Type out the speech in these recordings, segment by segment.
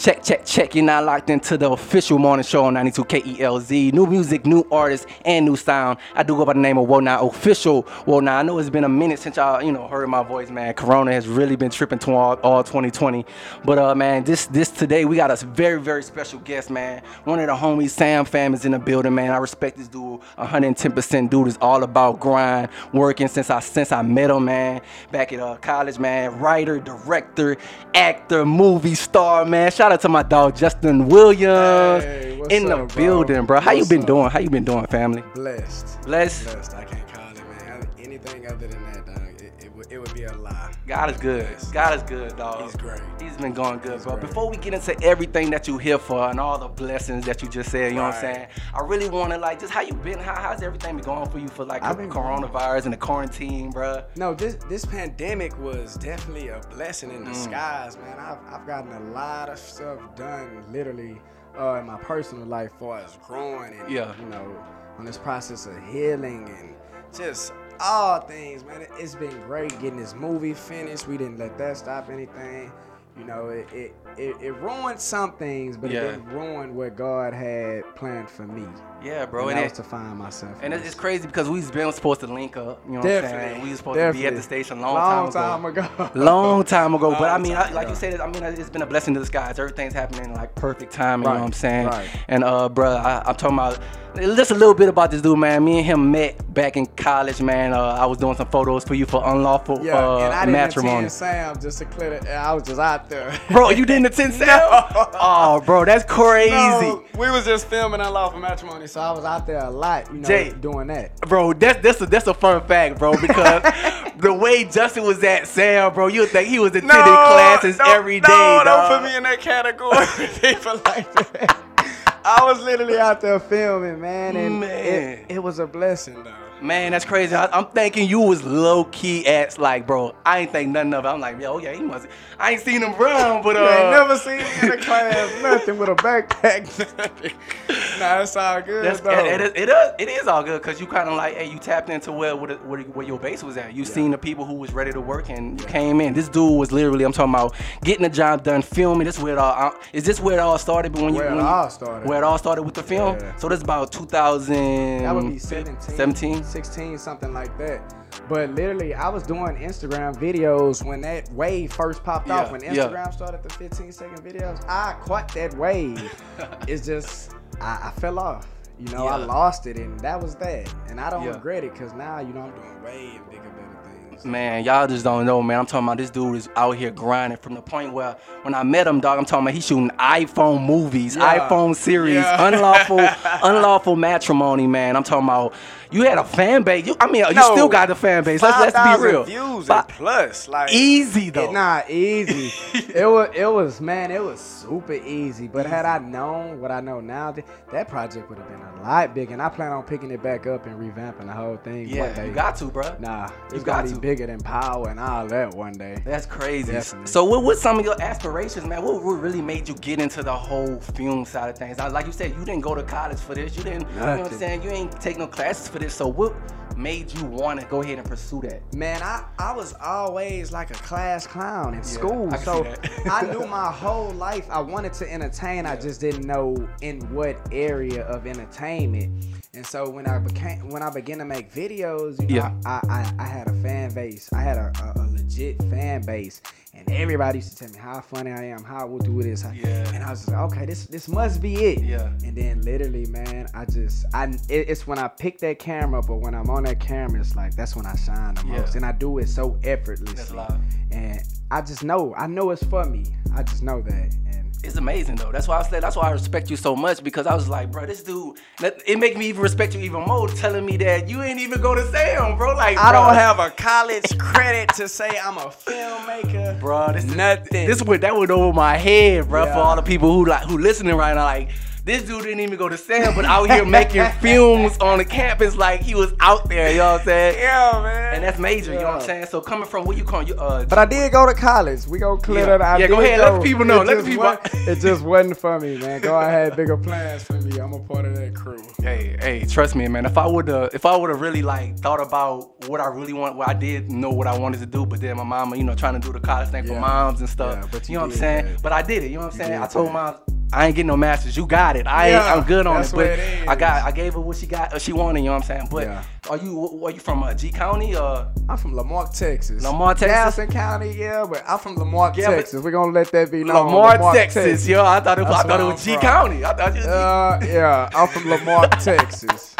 Check, check, check. You're now locked into the official morning show on 92 KELZ. New music, new artists, and new sound. I do go by the name of Whoa Now Official. Whoa Now, I know it's been a minute since y'all, you know, heard my voice, man. Corona has really been tripping to all, all 2020. But uh man, this this today we got a very, very special guest, man. One of the homies, Sam Fam, is in the building, man. I respect this dude 110%. Dude is all about grind, working since I since I met him, man. Back at uh, college, man. Writer, director, actor, movie star, man. Shout out to my dog Justin Williams Hey, what's in the up, building, bro. How you been up? doing? How you been doing, family? Blessed. Blessed. Blessed. I can't call it, man. Anything other than that, dog, it, it, would, it would be a lie. God is good. Blessed. God is good, dog. He's great. He's been going good, bro. great. Before we get into everything that you here for and all the blessings that you just said, you know what I'm saying? I really want to like just how you been? How, how's everything been going for you for like I've the been coronavirus and the quarantine, bro? No, this this pandemic was definitely a blessing Mm. in disguise, man. I've, I've gotten a lot of stuff done, literally, uh, in my personal life, far as growing and Yeah. you know, on this process of healing and just all things, man. It, it's been great getting this movie finished. We didn't let that stop anything. You know, it it, it, it ruined some things, but Yeah. it didn't ruin what God had planned for me. Yeah, bro. and And, that it, was to find myself. and it's crazy because we've been supposed to link up. You know what I'm saying? We was supposed to be at the station a long, long time, time ago. Long time ago, but I mean, I, like you said, I mean, it's been a blessing to disguise. Everything's happening in like perfect timing. You know what I'm saying? right. And uh, bro, I, I'm talking about just a little bit about this dude, man. Me and him met back in college, man. Uh, I was doing some photos for you for unlawful Yeah, uh, and I didn't matrimony. attend Sam just to clear it. I was just out there. Bro, you didn't attend Sam? Oh, bro, that's crazy. No, we was just filming Unlawful Matrimony, so I was out there a lot, you know, Jay. doing that. Bro, that's that's a that's a fun fact, bro, because the way Justin was at Sam, bro, you would think he was attending classes don't- every day. No, dog. don't put me in that category. People like that. I was literally out there filming, man, and Man. It, it was a blessing, though. Man, that's crazy. I, I'm thinking you was low key at like, bro. I ain't think nothing of it. I'm like, yo, yeah, he must. I ain't seen him run, but uh, You ain't never seen me in a class, nothing with a backpack. nothing. nah, it's all good, That's, though. it, it, it, is, it is all good because you kind of like, hey, you tapped into where where, where, where your base was at. You seen the people who was ready to work and you came in. This dude was literally, I'm talking about getting the job done, filming. This where it all. Uh, is this where it all started? When Where it when you- all started. Where it all started with the film. Yeah. So that's about 2000. That would be 17, 17. 16, something like that. But literally, I was doing Instagram videos when that wave first popped Yeah, off. When yeah. Instagram started the 15 second videos, I caught that wave. it's just, I, I fell off. You know, I lost it, and that was that. And I don't Yeah. regret it because now, you know, I'm doing way bigger, better things. Man, y'all just don't know, man. I'm talking about this dude is out here grinding from the point where when I met him, dog, I'm talking about he's shooting iPhone movies, Yeah. iPhone series, Yeah. unlawful, unlawful matrimony, man. I'm talking about you had a fan base. You, I mean, you No. still got a fan base. Let's, let's be 5,000 real. Views Fi- and plus, like easy though. It, nah, easy. it was, it was, man, it was super easy. But had I known what I know now, th- that project would have been a lot bigger. And I plan on picking it back up and revamping the whole thing one yeah, day. you got to, bro. Nah, You it's got gotta be bigger than power and all that one day. That's crazy. Definitely. So, what what's some of your aspirations, man? What, really made you get into the whole film side of things? Like you said, you didn't go to college for this. You didn't, you know what I'm saying? You ain't take no classes for this. So, what made you want to go ahead and pursue that? Man, I, I was always like a class clown in school. I so. I knew my whole life I wanted to entertain. I just didn't know in what area of entertainment. And so when I became when I began to make videos, you know, Yeah. I, I, I had a fan base. I had a, a, a legit fan base. And everybody used to tell me how funny I am, how I will do this. Yeah. And I was like, okay, this this must be it. Yeah. And then literally, man, I just I it, it's when I pick that camera up, or when I'm on that camera, it's like that's when I shine the Yeah. most, and I do it so effortlessly. And I just know, I know it's for me. I just know that, and It's amazing though. That's why I said. That's why I respect you so much because I was like, bro, this dude. It make me even respect you even more, telling me that you ain't even go to Sam, bro. Like, I bro, don't have a college credit to say I'm a filmmaker. bro. This is, Nothing. This went that went over my head, bro. For all the people who like who listening right now, like. This dude didn't even go to Sam, but out here making films on the campus like he was out there. You know what I'm saying? Yeah, man. And that's major. You know what I'm saying? So coming from where you come, you uh. But I did go to college. We gonna clear Yeah. that. out. Yeah, go did ahead. Let the people know. It Let the people- It just wasn't for me, man. Go ahead, bigger plans for me. I'm a part of that crew. Hey, hey, trust me, man. If I would have, if I would have really like thought about what I really want, well, I did know what I wanted to do, but then my mama, you know, trying to do the college thing for moms and stuff. Yeah, but you you know what I'm saying? that. But I did it. You know what I'm saying? did I told that. mom, I ain't getting no masters. You got it. I ain't, Yeah, I'm good on that's it. But it I got. I gave her what she got, she wanted. You know what I'm saying? But Yeah. are you, are you from uh, G County or? I'm from La Marque, Texas. La Marque, Texas? Galveston County, yeah, but I'm from La Marque, Yeah, Texas. We're gonna let that be known. La Marque, Texas. Yo, I thought it, was, I thought it was G from. County. I thought you Uh, yeah, I'm from La Marque, Texas.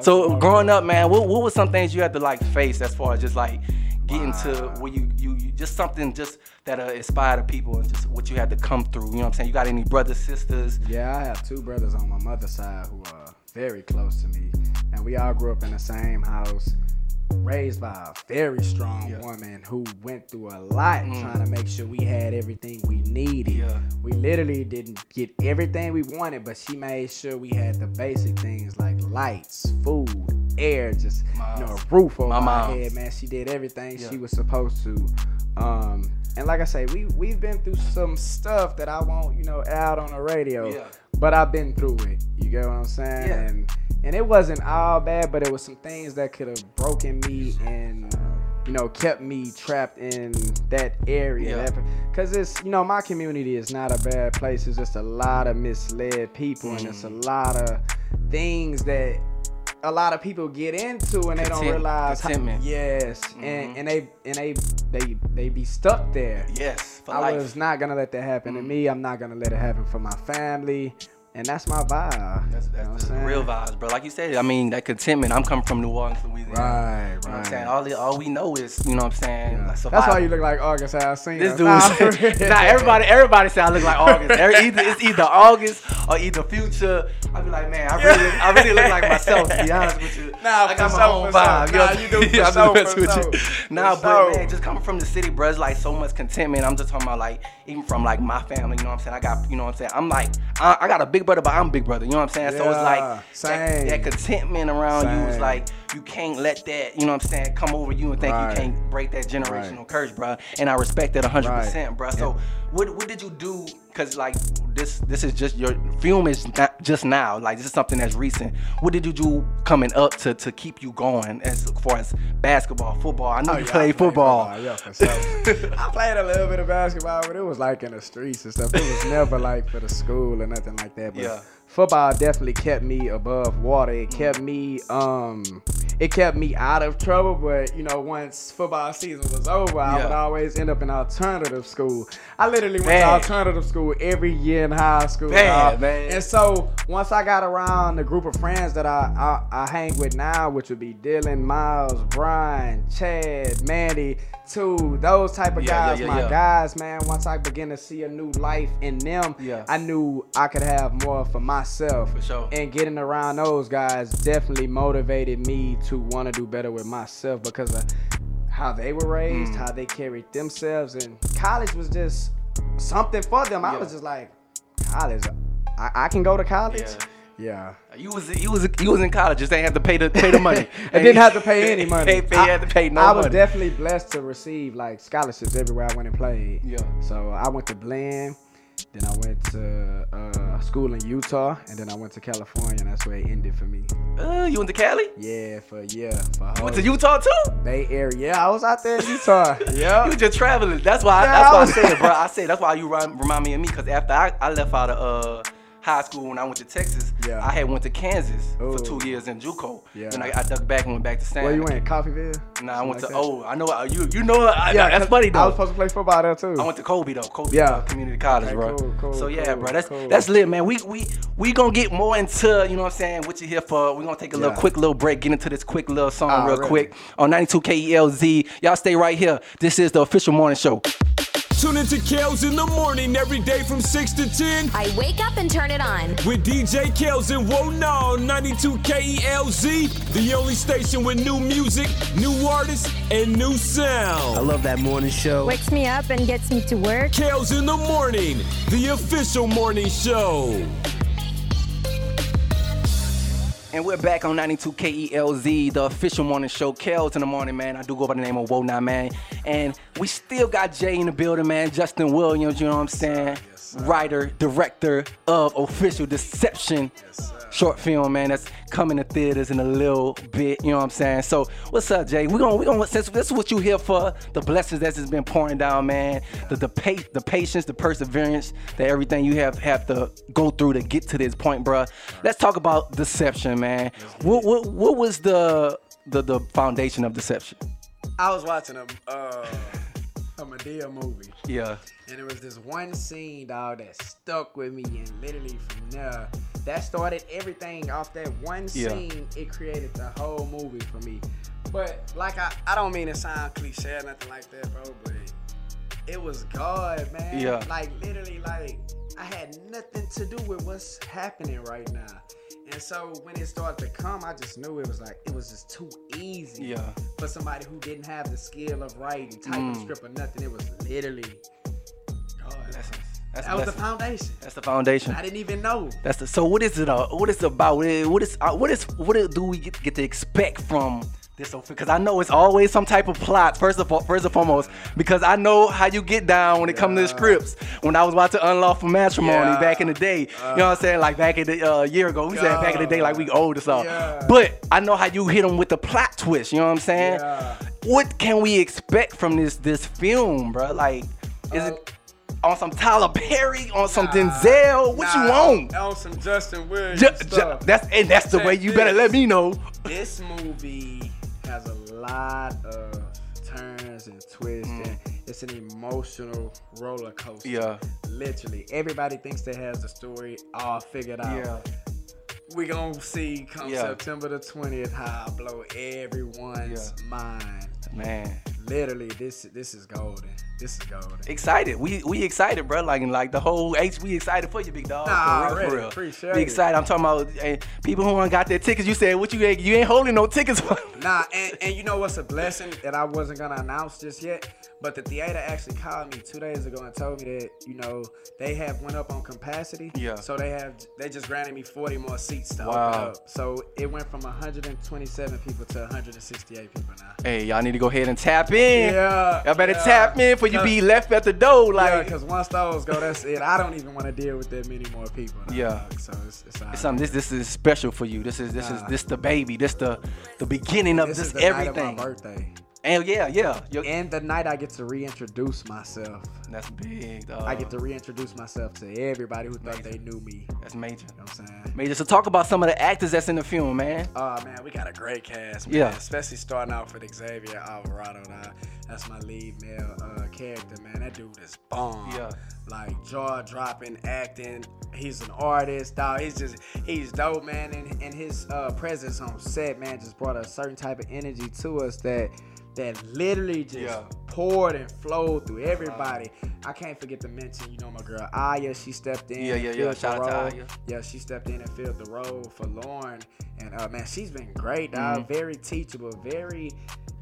So growing up, man, what, what was some things you had to like face as far as just like getting to where you, you you just something just that uh, inspired the people and just what you had to come through. You know what I'm saying? You got any brothers, sisters? Yeah, I have two brothers on my mother's side who are very close to me, and we all grew up in the same house, raised by a very strong Yeah. woman who went through a lot trying to make sure we had everything we needed. Yeah. We literally didn't get everything we wanted, but she made sure we had the basic things like lights, food, air, just you know, a roof over My mom. head. Man, she did everything Yeah. she was supposed to. Um, and like I say, we we've been through some stuff that I won't, you know, out on the radio. Yeah. But I've been through it. You get what I'm saying? Yeah. And and it wasn't all bad, but it was some things that could have broken me and you know kept me trapped in that area. Yeah. Cause it's you know my community is not a bad place. It's just a lot of misled people and it's a Mm. lot of things that a lot of people get into and they don't realize how, yes Mhm. and, and they and they they they be stuck there Yes, I life. Was not gonna let that happen to me. I'm not gonna let it happen for my family, and that's my vibe. That's, You know real vibes, bro. Like you said, I mean, that contentment. I'm coming from New Orleans, Louisiana. Right, You know what I'm saying? All, the, all we know is, you know what I'm saying? Yeah. Like That's why you look like August Alsina. This dude, Nah, nah, everybody, everybody say I look like August. Every, either it's either August or either Future. I be like, man, I really, I really look like myself. To be honest with you, Nah, I got my own vibe. Nah, know? you do for Yeah, I'm sure, just for messing with you. sure. Nah, For but man, just coming from the city, bro, it's like so much contentment. I'm just talking about like even from like my family. You know what I'm saying? I got, you know what I'm saying? I'm like, I, I got a big brother, but I'm big brother. You know what I'm saying? so it's like that, same. that contentment around you is like you can't let that, you know what I'm saying, come over you and think Right. you can't break that generational Right. curse, bro. And I respect that 100%, Right. bro. So what what did you do? Cause like this this is just your film is not just now. Like this is something that's recent. What did you do coming up to to keep you going as far as basketball, football? I know Oh, you yeah, played played football. Yeah, for sure. I played a little bit of basketball, but it was like in the streets and stuff. It was never like for the school or nothing like that. But Yeah. football definitely kept me above water. It kept me um it kept me out of trouble, but you know, once football season was over, I would always end up in alternative school. I literally went Bad. to alternative school every year in high school. Dog. man. And so once I got around the group of friends that I, I, I hang with now, which would be Dylan, Miles, Brian, Chad, Mandy, two, those type of Yeah, yeah, guys, yeah, my yeah. guys, man. Once I begin to see a new life in them, Yeah. I knew I could have more for myself. For sure. And getting around those guys definitely motivated me to want to do better with myself because of how they were raised, Mm. how they carried themselves, and college was just something for them. I Yeah. was just like, college, I, I can go to college. Yeah. Yeah. You was you was you was in college, just ain't have to pay the pay the money. I didn't have to pay any money. Ain't pay, I, had to pay no I was money. definitely blessed to receive like scholarships everywhere I went and played. Yeah. So I went to Blinn, then I went to uh, school in Utah, and then I went to California, and that's where it ended for me. Uh, you went to Cali? Yeah, for yeah, for You went to Utah too? Bay Area. Yeah, I was out there in Utah. yeah. You just traveling. That's why. Yeah, that's I why I said, bro. I said that's why you rem- remind me of me. Cause after I, I left out of uh, high school when I went to Texas, Yeah. I had went to Kansas for two years in JUCO. Yeah. Then I, I dug back and went back to San. Where you went? Coffeyville? Nah, I went like to. that? Oh, I know. uh, You you know. I, Yeah, that's funny though. I was supposed to play football there too. I went to Kobe though, Kobe Yeah. uh, Community College, Okay, bro. cool, cool, so yeah, cool, bro, that's that's lit, man. We we we gonna get more into you know what I'm saying. What you here for? We gonna take a little quick little break, get into this quick little song Ah, real really? quick on 92 KELZ. Y'all stay right here. This is the official morning show. Tune into Kels in the morning every day from 6 to 10 I wake up and turn it on. with DJ Kels and Whoa Now 92 KELZ, the only station with new music, new artists, and new sound. I love that morning show. Wakes me up and gets me to work. Kels in the morning, the official morning show. And we're back on 92 KELZ, the official morning show. Kels in the morning, man. I do go by the name of Whoa Now, man. And we still got Jay in the building, man. Justin Williams, you know what I'm saying? Writer, director of Official Deception short film, man. That's coming to theaters in a little bit, you know what I'm saying? So, what's up, Jay? We're gonna, we gonna, since this is what you here for, the blessings that's just been pouring down, man. The the, pa- the patience, the perseverance, that everything you have have to go through to get to this point, bruh. Let's talk about deception, man. What what, what was the, the the foundation of deception? I was watching a uh, a Madea movie. Yeah. And there was this one scene, dog, that stuck with me, and literally from there, that started everything off that one Yeah. scene. It created the whole movie for me. But like I, I don't mean to sound cliche or nothing like that, bro. But it was God, man. Yeah. Like literally, like I had nothing to do with what's happening right now. And so when it started to come, I just knew it was like it was just too easy Yeah. for somebody who didn't have the skill of writing, typing Mm. script or nothing. It was literally God. That's, that's that was the foundation. That's the foundation. I didn't even know. That's the, so. What is it? Uh, what is it about? What is what is, uh, what is what do we get, get to expect from this? Because I know it's always some type of plot. First of all, first and foremost, because I know how you get down when it comes to the scripts. When I was watching Unlawful Matrimony Yeah. back in the day, you know what I'm saying? Like back in the uh, year ago, we said back in the day, like we old or something. Yeah. But I know how you hit them with the plot twist. You know what I'm saying? Yeah. What can we expect from this this film, bro? Like, is Uh, it? On some Tyler Perry, on some Denzel, what you want? On some Justin Williams Ju- ju- that's and that's the way you better let me know. this movie has a lot of turns and twists, and it's an emotional roller coaster. Mm. Yeah. Literally, everybody thinks they has the story all figured out. Yeah We gonna see come Yeah. September the 20th how I blow everyone's mind. man, Literally, this this is golden. This is golden. excited. We we excited, bro. Like like the whole H. We excited for you, big dog. Nah, for real, for real. Appreciate we it. excited. I'm talking about eh, people who ain't got their tickets. You said what you ain't you ain't holding no tickets for. Nah, and, and you know what's a blessing that I wasn't gonna announce just yet, but the theater actually called me two days ago and told me that you know they have went up on capacity. Yeah. So they have they just granted me 40 more seats to Wow. open up. So it went from 127 people to 168 people now. Hey, y'all need to go ahead and tap in. Yeah, Y'all better yeah. tap in for you be left at the door. Like, yeah, because once those go, that's it. I don't even want to deal with that many more people. now, Yeah. So it's, it's, It's something. This this is special for you. This is this is this the baby. This the the beginning of This this, is the night everything. my birthday. And yeah, yeah. Yo- And the night I get to reintroduce myself. that's big, dog. I get to reintroduce myself to everybody who thought they knew me. That's major. know what I'm saying? Major. So talk about some of the actors that's in the film, man. Oh man, we got a great cast. Man. Yeah. especially starting off with Xavier Alvarado. Now, that's my lead male uh, character, man. That dude is bomb. Yeah. like jaw dropping, acting. He's an artist, dog. He's just he's dope, man. And, and his uh, presence on set, man, just brought a certain type of energy to us that that literally just Yeah. poured and flowed through everybody. I can't forget to mention, you know, my girl Aya. She stepped in. Yeah, and yeah, yeah. filled Shout out to. Aya. Yeah, she stepped in and filled the role for Lauren. And uh, man, she's been great, dog. Mm-hmm. Very teachable, very,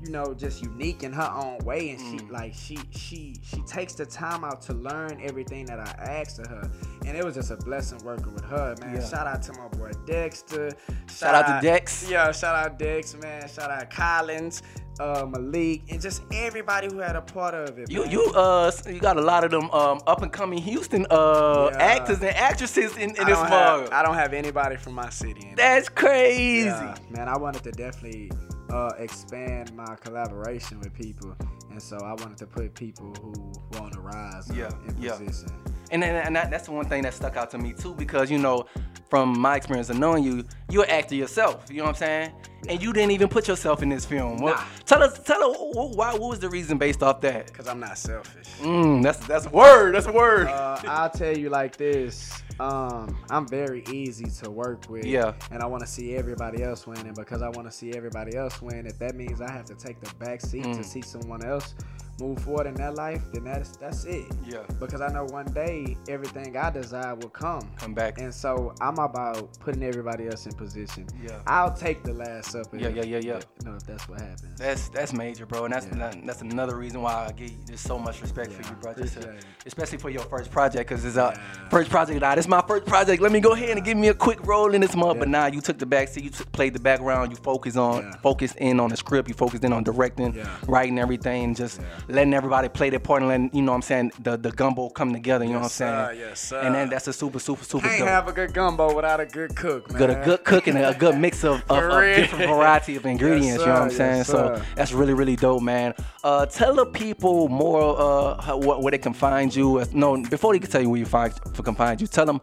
you know, just unique in her own way. And Mm. she like she she she takes the time out to learn everything that I asked of her. And it was just a blessing working with her, man. Yeah. Shout out to my boy Dexter. Shout out to Dex. Yeah, shout out Dex, man. Shout out Collins, uh, Malik, and just everybody who had a part of it. You man. you uh you got a lot of them um up and coming Houston uh Yeah. actors and actresses in, in this mug. I don't have anybody from my city. In. That's crazy. Yeah, man, I wanted to definitely uh, expand my collaboration with people, and so I wanted to put people who want to rise Yeah, in yeah. position. And then, and that, that's the one thing that stuck out to me too, because you know, from my experience of knowing you, you're an actor yourself. You know what I'm saying? And you didn't even put yourself in this film. What, Nah. Tell us, tell us, why? What was the reason based off that? Cause I'm not selfish. Mm, that's that's a word. That's a word. Uh, I'll tell you like this. Um, I'm very easy to work with. Yeah. And I want to see everybody else win, and because I want to see everybody else win, if that means I have to take the back seat Mm. to see someone else move forward in their life, then that's that's it. Yeah. Because I know one day everything I desire will come. Come back. And so I'm about putting everybody else in position. Yeah. I'll take the last supper. Yeah, yeah, yeah, yeah. You know, if that's what happens. That's that's major, bro, and that's Yeah. that's another reason why I give you just so much respect for you, bro. Just to- especially for your first project, cause it's a Yeah. First project, nah, this my first project. Let me go ahead and give me a quick roll in this month. But nah, you took the back seat, you took, played the background, you focus on, Yeah. focused in on the script, you focused in on directing, Yeah. writing everything, just letting everybody play their part and letting, you know what I'm saying, the, the gumbo come together, you know Yes, what I'm sir. saying? Yes, sir. And then that's a super, super, super Can't dope. have a good gumbo without a good cook, man. Good, a good cook and a good mix of, of, different variety of ingredients. you know what I'm sir, saying? yes, so that's really really dope, man. Uh, tell the people more uh, how, wh- where they can find you. No, before they can tell you where you find for can find you, tell them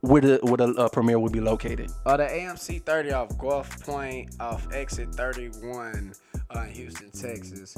where the where the uh, premiere will be located. Uh, the AMC 30 off Gulf Pointe off exit 31 uh, in Houston, Texas.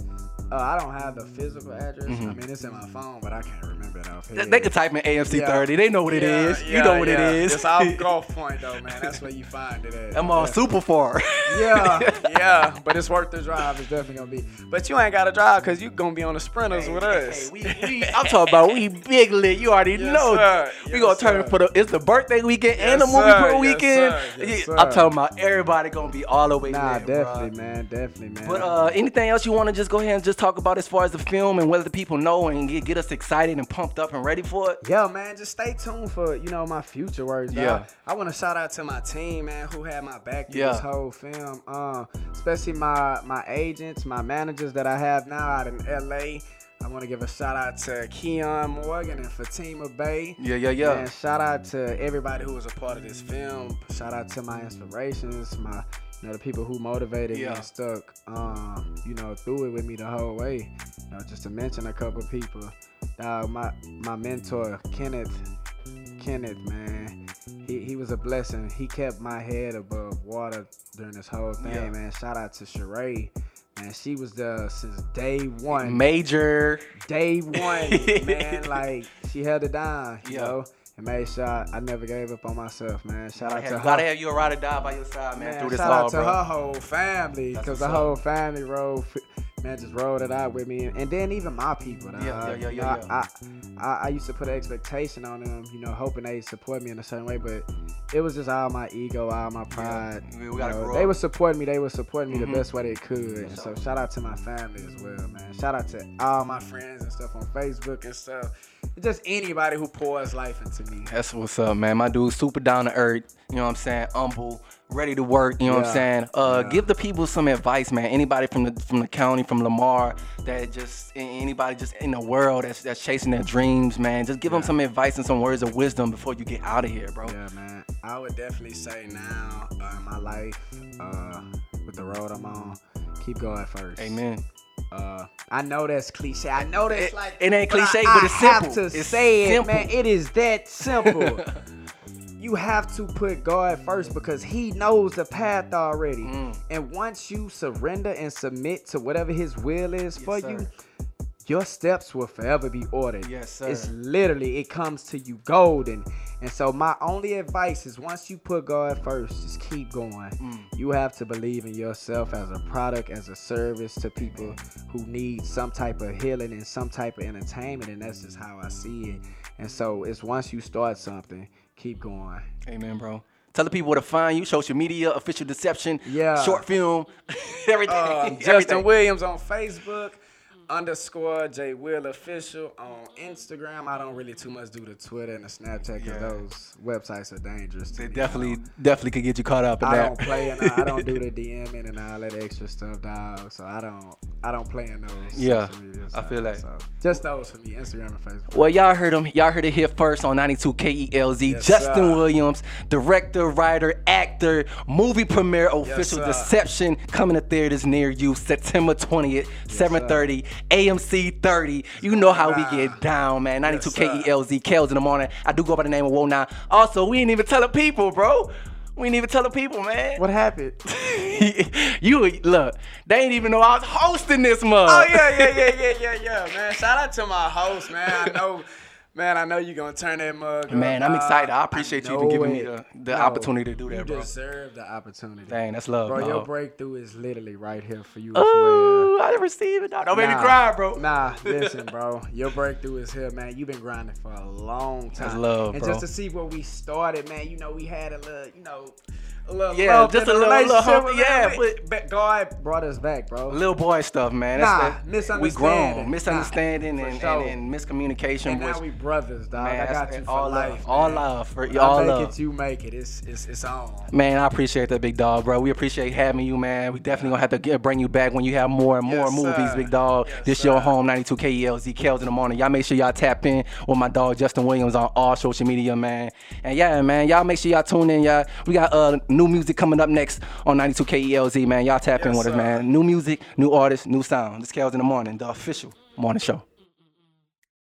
Uh, I don't have the physical address. I mean, it's in my phone, but I can't remember it off They, can type in AMC Yeah. 30. They know what it Yeah, is. you know what yeah. it is. It's off Gulf Pointe though, man. That's where you find it at. I'm all Yeah. super far. Yeah, yeah, but it's worth the drive. It's definitely gonna be. But you ain't gotta drive because you gonna be on the sprinters with us. Hey, we, we, I'm talking about we big lit. You already Yes, know. sir. We Yes, gonna turn sir. for the. It's the birthday weekend and the movie pro Yes, weekend. sir. Yes, sir. I'm talking about everybody gonna be all the way nah, lit, definitely, man, definitely, man. But uh, anything else you want to just go ahead and just talk about as far as the film and whether the people know and get, get us excited and pumped up and ready for it? Yeah, man, just stay tuned for you know my future words. dawg. Yeah. I want to shout out to my team, man, who had my back through Yeah. this whole film. Um, especially my my agents, my managers that I have now out in LA. I want to give a shout out to Keon Morgan and Fatima Bay. Yeah, yeah, yeah. And shout out to everybody who was a part of this film. Shout out to my inspirations, my you know the people who motivated Yeah. me and stuck, um, you know, through it with me the whole way. You know, just to mention a couple people. Uh, my my mentor Kenneth, Kenneth, man, he, he was a blessing. He kept my head above water during this whole thing, Yeah. man. Shout out to Sheree. Man, she was the since day one Major. day one, man. Like she held it down, you Yeah. know, and made sure I never gave up on myself, man. Shout out Gotta to have, her. gotta have you a ride or die by your side, man, man, through this shout all, out to bro. her whole family, because the up. whole family rode, man, just rolled it out with me, and then even my people. dawg. Yeah, yeah, yeah, You yeah, know, yeah. I, I, I used to put an expectation on them, you know, hoping they support me in a certain way, but it was just all my ego, all my pride. we- we gotta know. grow they were supporting me. They were supporting me Mhm. the best way they could. And so shout out to my family as well, man. Shout out to all my friends and stuff on Facebook and stuff. Just anybody who pours life into me. That's what's up, man. My dude, super down to earth. You know what I'm saying? Humble, ready to work. You know what I'm saying? Uh, yeah. give the people some advice, man. Anybody from the from the county, from La Marque, that just anybody just in the world that's that's chasing their dreams, man. Just give them some advice and some words of wisdom before you get out of here, bro. Yeah, man. I would definitely say now uh, in my life, uh, with the road I'm on, keep going first. Amen. Uh, I know that's cliche. I know that's It- like it ain't but I- cliche, but I it's have simple. to It's say simple. it, man. It is that simple. you have to put God first because He knows the path already. Mm. And once you surrender and submit to whatever His will is for sir. you, your steps will forever be ordered. Yes, sir. It's literally it comes to you golden. And so my only advice is once you put God first, just keep going. Mm. You have to believe in yourself as a product, as a service to people who need some type of healing and some type of entertainment, and that's just how I see it. And so it's once you start something, keep going. Amen, bro. Tell the people where to find you. Social media, official deception, Yeah. short film, everything. Uh, Justin everything. Williams on Facebook. Underscore J Will official on Instagram. I don't really too much do the Twitter and the Snapchat because Yeah. those websites are dangerous. They me. definitely, definitely could get you caught up in I that. don't play and I, I don't do the DMing and all that extra stuff, dog. So I don't I don't play in those. Yeah, social media I feel sites. like- So just those for me, Instagram and Facebook. Well, y'all heard him. Y'all heard it here first on 92 KELZ. Yes, Justin sir. Williams, director, writer, actor, movie premiere, official sir. Deception coming to theaters near you September 20th, 7:30, AMC 30. You know how we get down, man. 92 Yes, sir. KELZ, Kels in the morning. I do go by the name of Whoa Now. Also, we ain't even telling people, bro. We ain't even tell the people, man. What happened? you look, they ain't even know I was hosting this month. Oh yeah, yeah, yeah, yeah, yeah, yeah, man. Shout out to my host, man. I know, man. I know you're gonna turn that mug. Man, up, I'm excited. I appreciate you know giving me it. the- the opportunity to do that, you bro. deserve the opportunity. Dang, that's love, bro. Your breakthrough is literally right here for you as well. Oh, I didn't receive it. dog. Don't make me cry, bro. Nah, listen, bro. Your breakthrough is here, man. You've been grinding for a long time. That's love, and bro. just to see where we started, man. You know, we had a little, you know, a little Yeah, love just a little- little hump- yeah, but God brought us back, bro. Little boy stuff, man. Nah, That's the- We grown, misunderstanding for and, sure. and, and miscommunication. and now we brothers, dog. man, I got you for all life. love, all love for I all make love. it, you make it. It's it's it's on. Man, I appreciate that, big dog, bro. We appreciate having you, man. We definitely gonna have to get, bring you back when you have more and more Yes, movies, sir. big dog. Yes, this your home, 92 KELZ, Kels in the morning. Y'all make sure y'all tap in with my dog Justin Williams on all social media, man. And yeah, man, y'all make sure y'all tune in, y'all. We got uh new music coming up next on 92 KELZ, man. Y'all tap in with us, man. New music, new artists, new sound. This Kels in the morning, the official morning show.